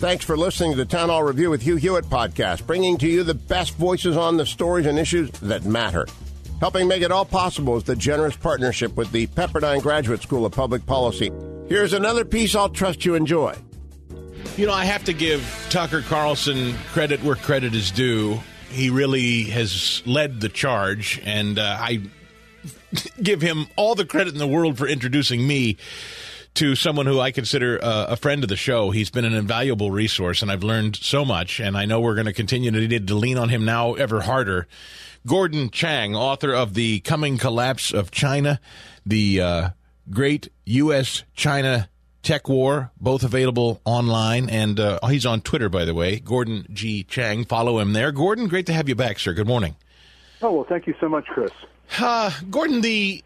Thanks for listening to the Town Hall Review with Hugh Hewitt podcast, bringing to you the best voices on the stories and issues that matter. Helping make it all possible is the generous partnership with the Pepperdine Graduate School of Public Policy. Here's another piece I'll trust you enjoy. You know, I have to give Tucker Carlson credit where credit is due. He really has led the charge, and uh, I give him all the credit in the world for introducing me to someone who I consider uh, a friend of the show. He's been an invaluable resource, and I've learned so much. And I know we're going to continue to need to lean on him now ever harder. Gordon Chang, author of The Coming Collapse of China, the uh, Great U.S. China Tech War, both available online. And uh, he's on Twitter, by the way, Gordon G. Chang. Follow him there. Gordon, great to have you back, sir. Good morning. Oh, well, thank you so much, Chris. Uh, Gordon, the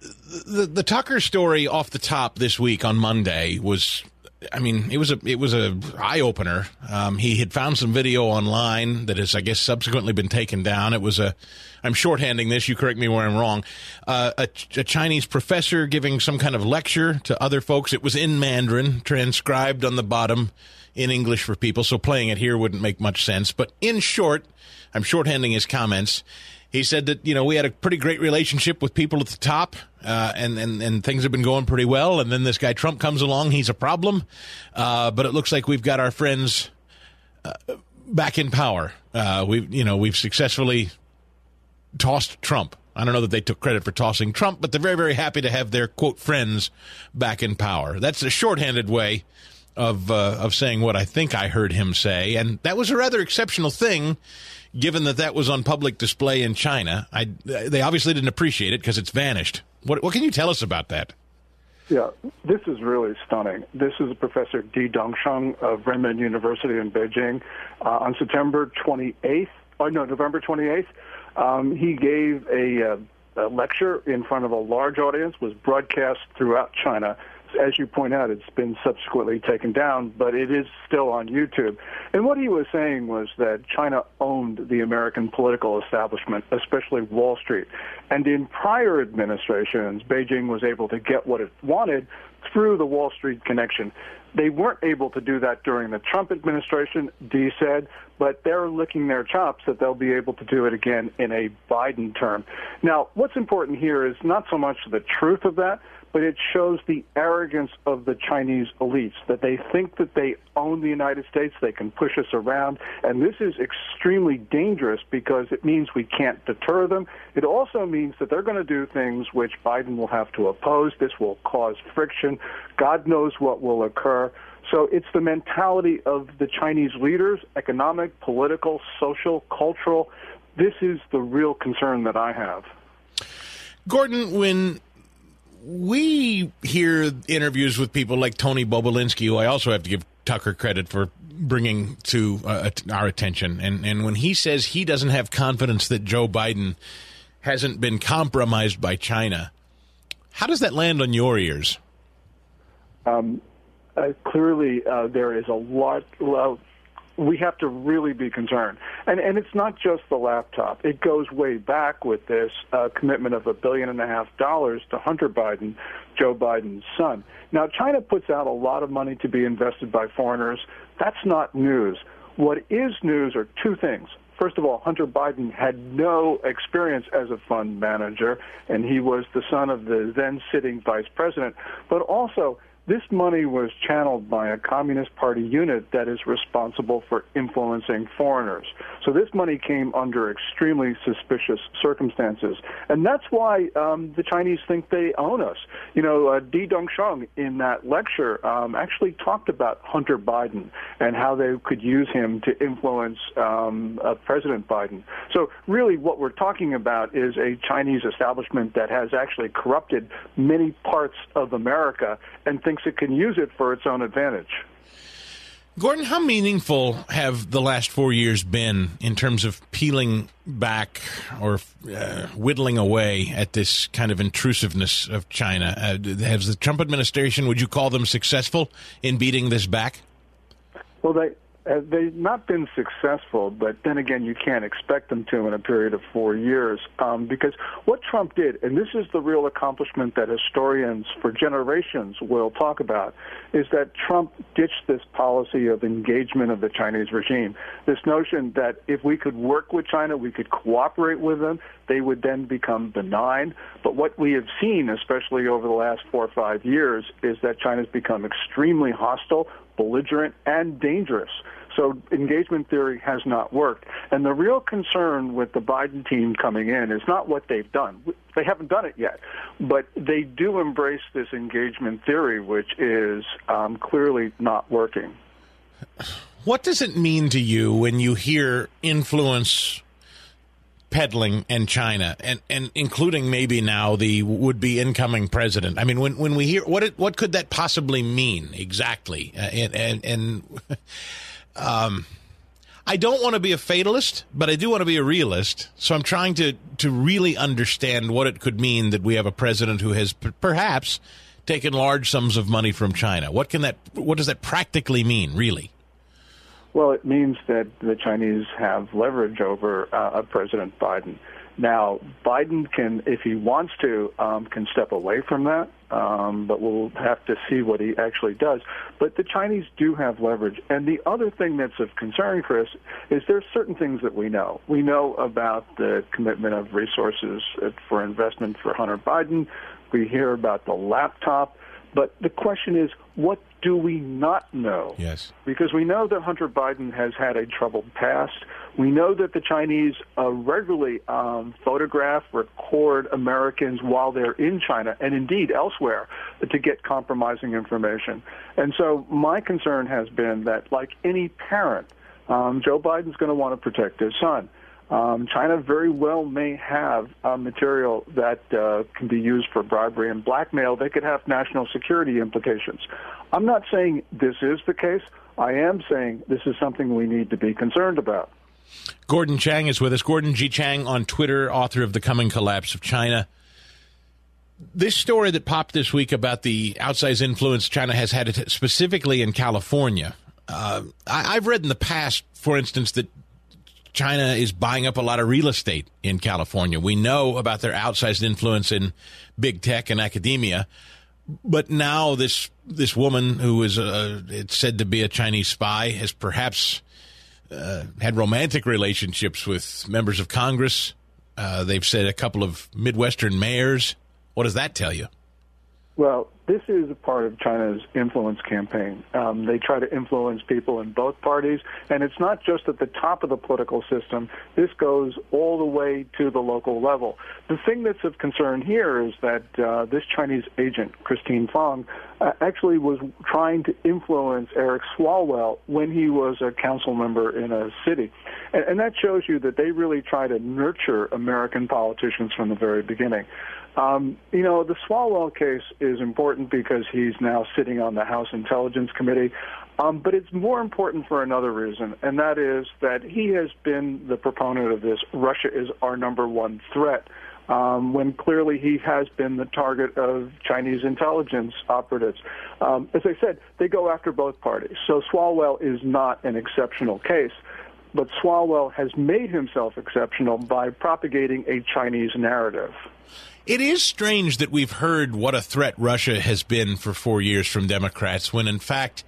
the the Tucker story off the top this week on Monday was I mean, it was a it was a eye opener. Um, he had found some video online that has, I guess, subsequently been taken down. It was a, I'm shorthanding this. You correct me where I'm wrong. Uh, a, a, Chinese professor giving some kind of lecture to other folks. It was in Mandarin, transcribed on the bottom in English for people. So playing it here wouldn't make much sense. But in short, I'm shorthanding his comments. He said that you know we had a pretty great relationship with people at the top, uh, and, and and things have been going pretty well. And then this guy Trump comes along, he's a problem. Uh, but it looks like we've got our friends uh, back in power. Uh, we've you know we've successfully tossed Trump. I don't know that they took credit for tossing Trump, but they're very very happy to have their quote friends back in power. That's a shorthanded way of uh, of saying what I think I heard him say, and that was a rather exceptional thing given that that was on public display in China. I, they obviously didn't appreciate it because it's vanished. What, what can you tell us about that? Yeah, this is really stunning. This is Professor Di Dongsheng of Renmin University in Beijing. Uh, on September 28th, or no, November 28th, um, he gave a, uh, a lecture in front of a large audience, was broadcast throughout China as you point out, it's been subsequently taken down, but it is still on YouTube. And what he was saying was that China owned the American political establishment, especially Wall Street. And in prior administrations, Beijing was able to get what it wanted through the Wall Street connection. They weren't able to do that during the Trump administration, Di said, but they're licking their chops that they'll be able to do it again in a Biden term. Now, what's important here is not so much the truth of that, but it shows the arrogance of the Chinese elites that they think that they own the United States, they can push us around, and this is extremely dangerous because it means we can't deter them. It also means that they're going to do things which Biden will have to oppose. This will cause friction. God knows what will occur. So it's the mentality of the Chinese leaders, economic, political, social, cultural. This is the real concern that I have. Gordon, when we hear interviews with people like Tony Bobulinski, who I also have to give Tucker credit for bringing to uh, our attention. And, and when he says he doesn't have confidence that Joe Biden hasn't been compromised by China, how does that land on your ears? Um, uh, clearly, uh, there is a lot, well, we have to really be concerned. And and it's not just the laptop. It goes way back with this uh, commitment of a billion and a half dollars to Hunter Biden, Joe Biden's son. Now China puts out a lot of money to be invested by foreigners. That's not news. What is news are two things. First of all, Hunter Biden had no experience as a fund manager, and he was the son of the then sitting vice president. But also, this money was channeled by a Communist Party unit that is responsible for influencing foreigners. So this money came under extremely suspicious circumstances. And that's why um, the Chinese think they own us. You know, uh, Di Dongsheng in that lecture um, actually talked about Hunter Biden and how they could use him to influence um, uh, President Biden. So really what we're talking about is a Chinese establishment that has actually corrupted many parts of America and thinks thinks it can use it for its own advantage. Gordon, how meaningful have the last four years been in terms of peeling back or uh, whittling away at this kind of intrusiveness of China? Uh, has the Trump administration, would you call them successful in beating this back? Well, they uh, they've not been successful, but then again, you can't expect them to in a period of four years. Um, because what Trump did, and this is the real accomplishment that historians for generations will talk about, is that Trump ditched this policy of engagement of the Chinese regime. This notion that if we could work with China, we could cooperate with them, they would then become benign. But what we have seen, especially over the last four or five years, is that China's become extremely hostile, belligerent, and dangerous. So engagement theory has not worked. And the real concern with the Biden team coming in is not what they've done. They haven't done it yet. But they do embrace this engagement theory, which is um, clearly not working. What does it mean to you when you hear influence peddling and China, and, and including maybe now the would be incoming president. I mean, when when we hear what it, what could that possibly mean exactly? Uh, and and, and um, I don't want to be a fatalist, but I do want to be a realist. So I'm trying to to really understand what it could mean that we have a president who has p- perhaps taken large sums of money from China. What can that what does that practically mean, really? Well, it means that the Chinese have leverage over uh, President Biden. Now, Biden can, if he wants to, um, can step away from that, um, but we'll have to see what he actually does. But the Chinese do have leverage. And the other thing that's of concern, Chris, is there are certain things that we know. We know about the commitment of resources for investment for Hunter Biden. We hear about the laptop. But the question is, what do we not know? Yes. Because we know that Hunter Biden has had a troubled past. We know that the Chinese uh, regularly um, photograph, record Americans while they're in China and indeed elsewhere to get compromising information. And so my concern has been that, like any parent, um, Joe Biden's going to want to protect his son. Um, China very well may have uh, material that uh, can be used for bribery and blackmail. They could have national security implications. I'm not saying this is the case. I am saying this is something we need to be concerned about. Gordon Chang is with us. Gordon G. Chang on Twitter, author of The Coming Collapse of China. This story that popped this week about the outsized influence China has had specifically in California. Uh, I, I've read in the past, for instance, that China is buying up a lot of real estate in California. We know about their outsized influence in big tech and academia, but now this this woman who is uh, it's said to be a Chinese spy has perhaps uh, had romantic relationships with members of Congress. Uh, they've said a couple of Midwestern mayors. What does that tell you? Well, this is a part of China's influence campaign. Um, they try to influence people in both parties, and it's not just at the top of the political system. This goes all the way to the local level. The thing that's of concern here is that uh, this Chinese agent, Christine Fang, uh, actually was trying to influence Eric Swalwell when he was a council member in a city. And, and that shows you that they really try to nurture American politicians from the very beginning. Um, you know, the Swalwell case is important because he's now sitting on the House Intelligence Committee. Um, but it's more important for another reason, and that is that he has been the proponent of this Russia is our number one threat, um, when clearly he has been the target of Chinese intelligence operatives. Um, as I said, they go after both parties. So Swalwell is not an exceptional case. But Swalwell has made himself exceptional by propagating a Chinese narrative. It is strange that we've heard what a threat Russia has been for four years from Democrats when, in fact,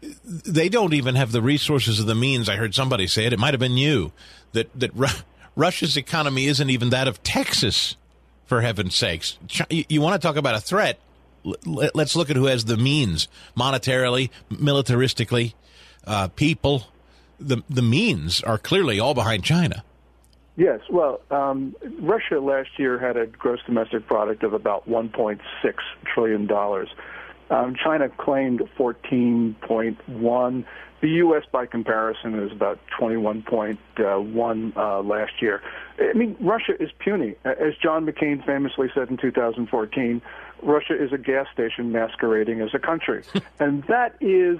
they don't even have the resources or the means. I heard somebody say it. It might have been you that that Ru- Russia's economy isn't even that of Texas. For heaven's sakes, you, you want to talk about a threat? Let's look at who has the means monetarily, militaristically, uh, people. The the means are clearly all behind China. Yes, well, um, Russia last year had a gross domestic product of about 1.6 trillion dollars. Um, China claimed 14.1. The U.S., by comparison, is about 21.1 uh, last year. I mean, Russia is puny. As John McCain famously said in 2014, Russia is a gas station masquerading as a country. and that is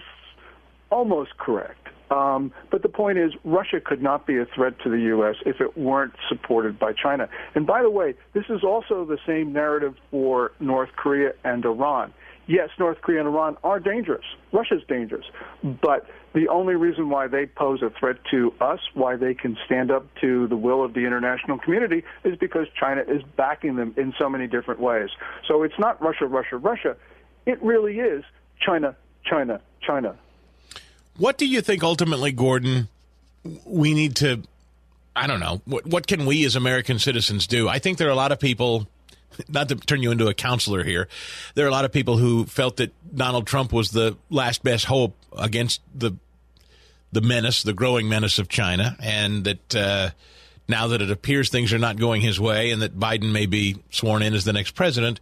almost correct. Um, but the point is, Russia could not be a threat to the U.S. if it weren't supported by China. And by the way, this is also the same narrative for North Korea and Iran. Yes, North Korea and Iran are dangerous. Russia's dangerous. But the only reason why they pose a threat to us, why they can stand up to the will of the international community, is because China is backing them in so many different ways. So it's not Russia, Russia, Russia. It really is China, China, China. What do you think ultimately, Gordon, we need to, I don't know, what, what can we as American citizens do? I think there are a lot of people, not to turn you into a counselor here, there are a lot of people who felt that Donald Trump was the last best hope against the the menace, the growing menace of China, and that uh, now that it appears things are not going his way and that Biden may be sworn in as the next president,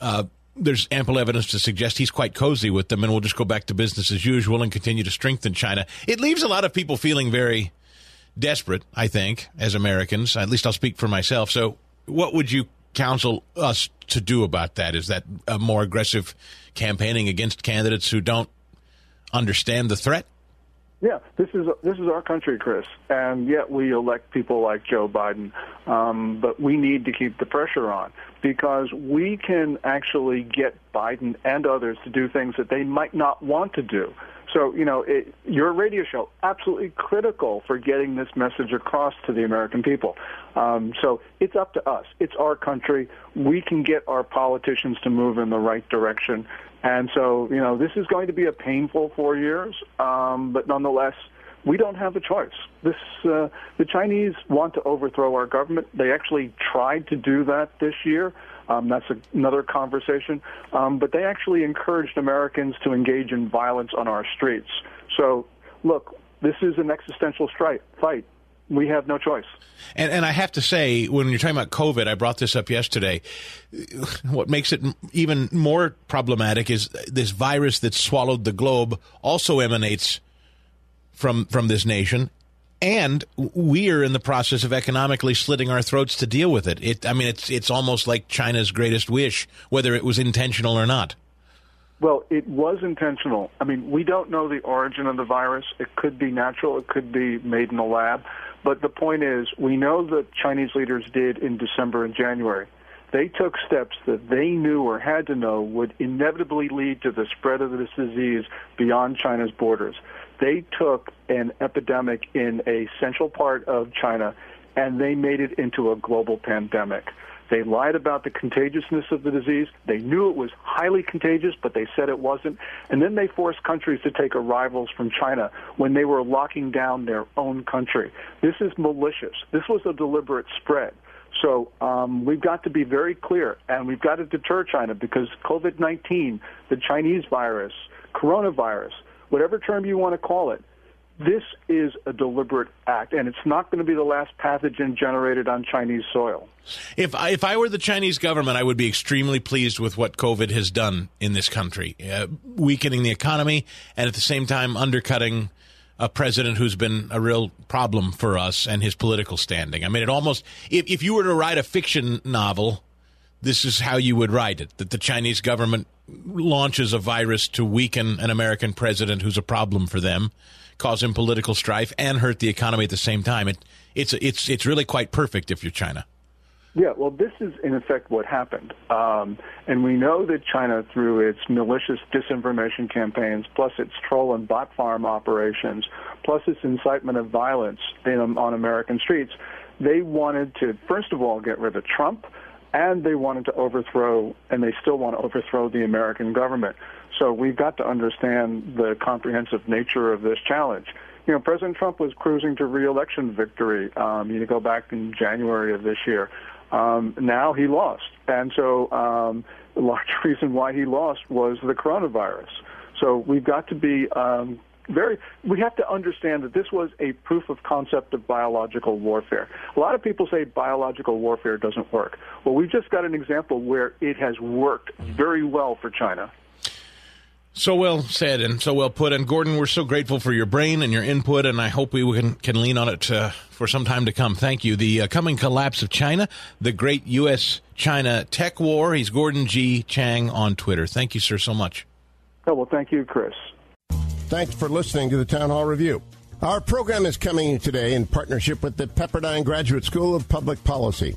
uh, there's ample evidence to suggest he's quite cozy with them, and we'll just go back to business as usual and continue to strengthen China. It leaves a lot of people feeling very desperate, I think, as Americans. At least I'll speak for myself. So, what would you counsel us to do about that? Is that a more aggressive campaigning against candidates who don't understand the threat? Yeah, this is this is our country, Chris, and yet we elect people like Joe Biden. Um, but we need to keep the pressure on because we can actually get Biden and others to do things that they might not want to do. So, you know, it, your radio show, absolutely critical for getting this message across to the American people. Um, so it's up to us. It's our country. We can get our politicians to move in the right direction. And so, you know, this is going to be a painful four years, um, but nonetheless, we don't have a choice. This, uh, the Chinese want to overthrow our government. They actually tried to do that this year. Um, that's a, another conversation. Um, but they actually encouraged Americans to engage in violence on our streets. So, look, this is an existential fight we have no choice. And, and I have to say, when you're talking about COVID, I brought this up yesterday. What makes it even more problematic is this virus that swallowed the globe also emanates from from this nation, and we are in the process of economically slitting our throats to deal with it. It, I mean, it's it's almost like China's greatest wish, whether it was intentional or not. Well, it was intentional. I mean, we don't know the origin of the virus. It could be natural. It could be made in a lab. But the point is, we know that Chinese leaders did in December and January. They took steps that they knew or had to know would inevitably lead to the spread of this disease beyond China's borders. They took an epidemic in a central part of China and they made it into a global pandemic. They lied about the contagiousness of the disease. They knew it was highly contagious, but they said it wasn't. And then they forced countries to take arrivals from China when they were locking down their own country. This is malicious. This was a deliberate spread. So um, we've got to be very clear, and we've got to deter China because COVID-19, the Chinese virus, coronavirus, whatever term you want to call it, this is a deliberate act, and it's not going to be the last pathogen generated on Chinese soil. If I, if I were the Chinese government, I would be extremely pleased with what COVID has done in this country, uh, weakening the economy and at the same time undercutting a president who's been a real problem for us and his political standing. I mean, it almost if, if you were to write a fiction novel, this is how you would write it: that the Chinese government launches a virus to weaken an American president who's a problem for them cause him political strife and hurt the economy at the same time. It, it's it's it's really quite perfect if you're China. Yeah, well, this is in effect what happened, um, and we know that China, through its malicious disinformation campaigns, plus its troll and bot farm operations, plus its incitement of violence in, on American streets, they wanted to first of all get rid of Trump, and they wanted to overthrow, and they still want to overthrow the American government. So we've got to understand the comprehensive nature of this challenge. You know, President Trump was cruising to reelection victory. Um, you go back in January of this year. Um, now he lost, and so um, the large reason why he lost was the coronavirus. So we've got to be um, very. We have to understand that this was a proof of concept of biological warfare. A lot of people say biological warfare doesn't work. Well, we've just got an example where it has worked very well for China. So well said and so well put. And Gordon, we're so grateful for your brain and your input, and I hope we can, can lean on it uh, for some time to come. Thank you. The uh, coming collapse of China, the great U.S. China tech war. He's Gordon G. Chang on Twitter. Thank you, sir, so much. Oh, well, thank you, Chris. Thanks for listening to the Town Hall Review. Our program is coming today in partnership with the Pepperdine Graduate School of Public Policy.